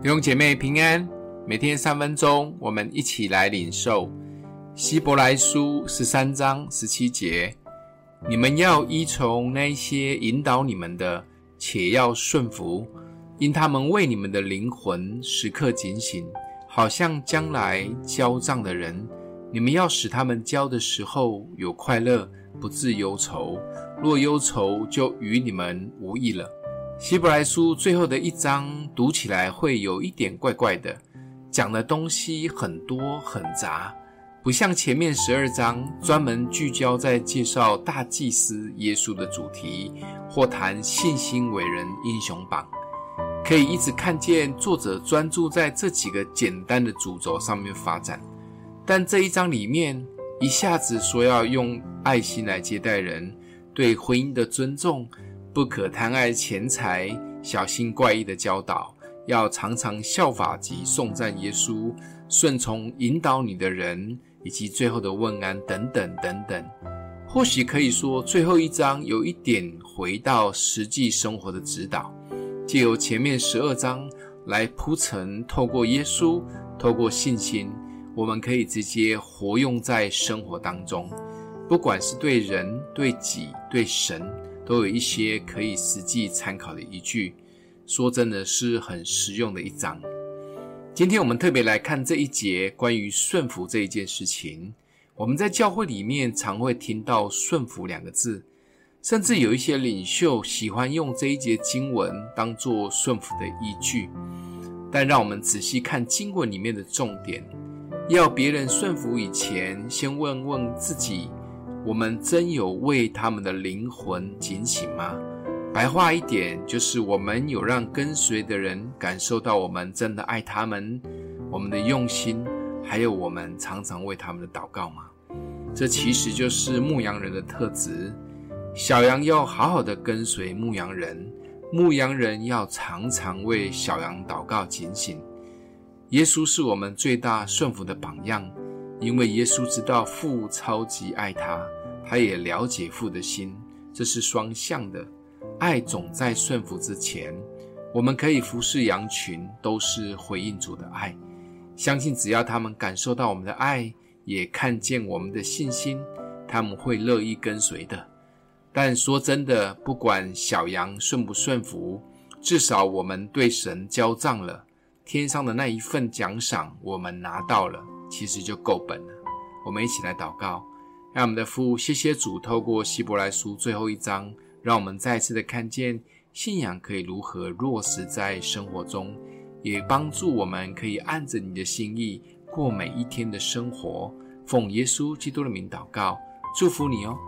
弟兄姐妹平安，每天三分钟，我们一起来领受希伯来书十三章十七节。你们要依从那些引导你们的，且要顺服，因他们为你们的灵魂时刻警醒，好像将来交账的人。你们要使他们交的时候有快乐，不自忧愁。若忧愁，就与你们无益了。希伯来书最后的一章读起来会有一点怪怪的，讲的东西很多很杂，不像前面十二章专门聚焦在介绍大祭司耶稣的主题，或谈信心伟人英雄榜，可以一直看见作者专注在这几个简单的主轴上面发展。但这一章里面一下子说要用爱心来接待人，对婚姻的尊重。不可贪爱钱财，小心怪异的教导，要常常效法及颂赞耶稣，顺从引导你的人，以及最后的问安等等等等。或许可以说，最后一章有一点回到实际生活的指导，借由前面十二章来铺陈，透过耶稣，透过信心，我们可以直接活用在生活当中，不管是对人、对己、对神。都有一些可以实际参考的依据，说真的是很实用的一章。今天我们特别来看这一节关于顺服这一件事情。我们在教会里面常会听到“顺服”两个字，甚至有一些领袖喜欢用这一节经文当作顺服的依据。但让我们仔细看经文里面的重点，要别人顺服以前，先问问自己。我们真有为他们的灵魂警醒吗？白话一点，就是我们有让跟随的人感受到我们真的爱他们，我们的用心，还有我们常常为他们的祷告吗？这其实就是牧羊人的特质。小羊要好好的跟随牧羊人，牧羊人要常常为小羊祷告警醒。耶稣是我们最大顺服的榜样，因为耶稣知道父超级爱他。他也了解父的心，这是双向的。爱总在顺服之前。我们可以服侍羊群，都是回应主的爱。相信只要他们感受到我们的爱，也看见我们的信心，他们会乐意跟随的。但说真的，不管小羊顺不顺服，至少我们对神交账了，天上的那一份奖赏我们拿到了，其实就够本了。我们一起来祷告。让我们的父，谢谢主，透过希伯来书最后一章，让我们再次的看见信仰可以如何落实在生活中，也帮助我们可以按着你的心意过每一天的生活。奉耶稣基督的名祷告，祝福你哦。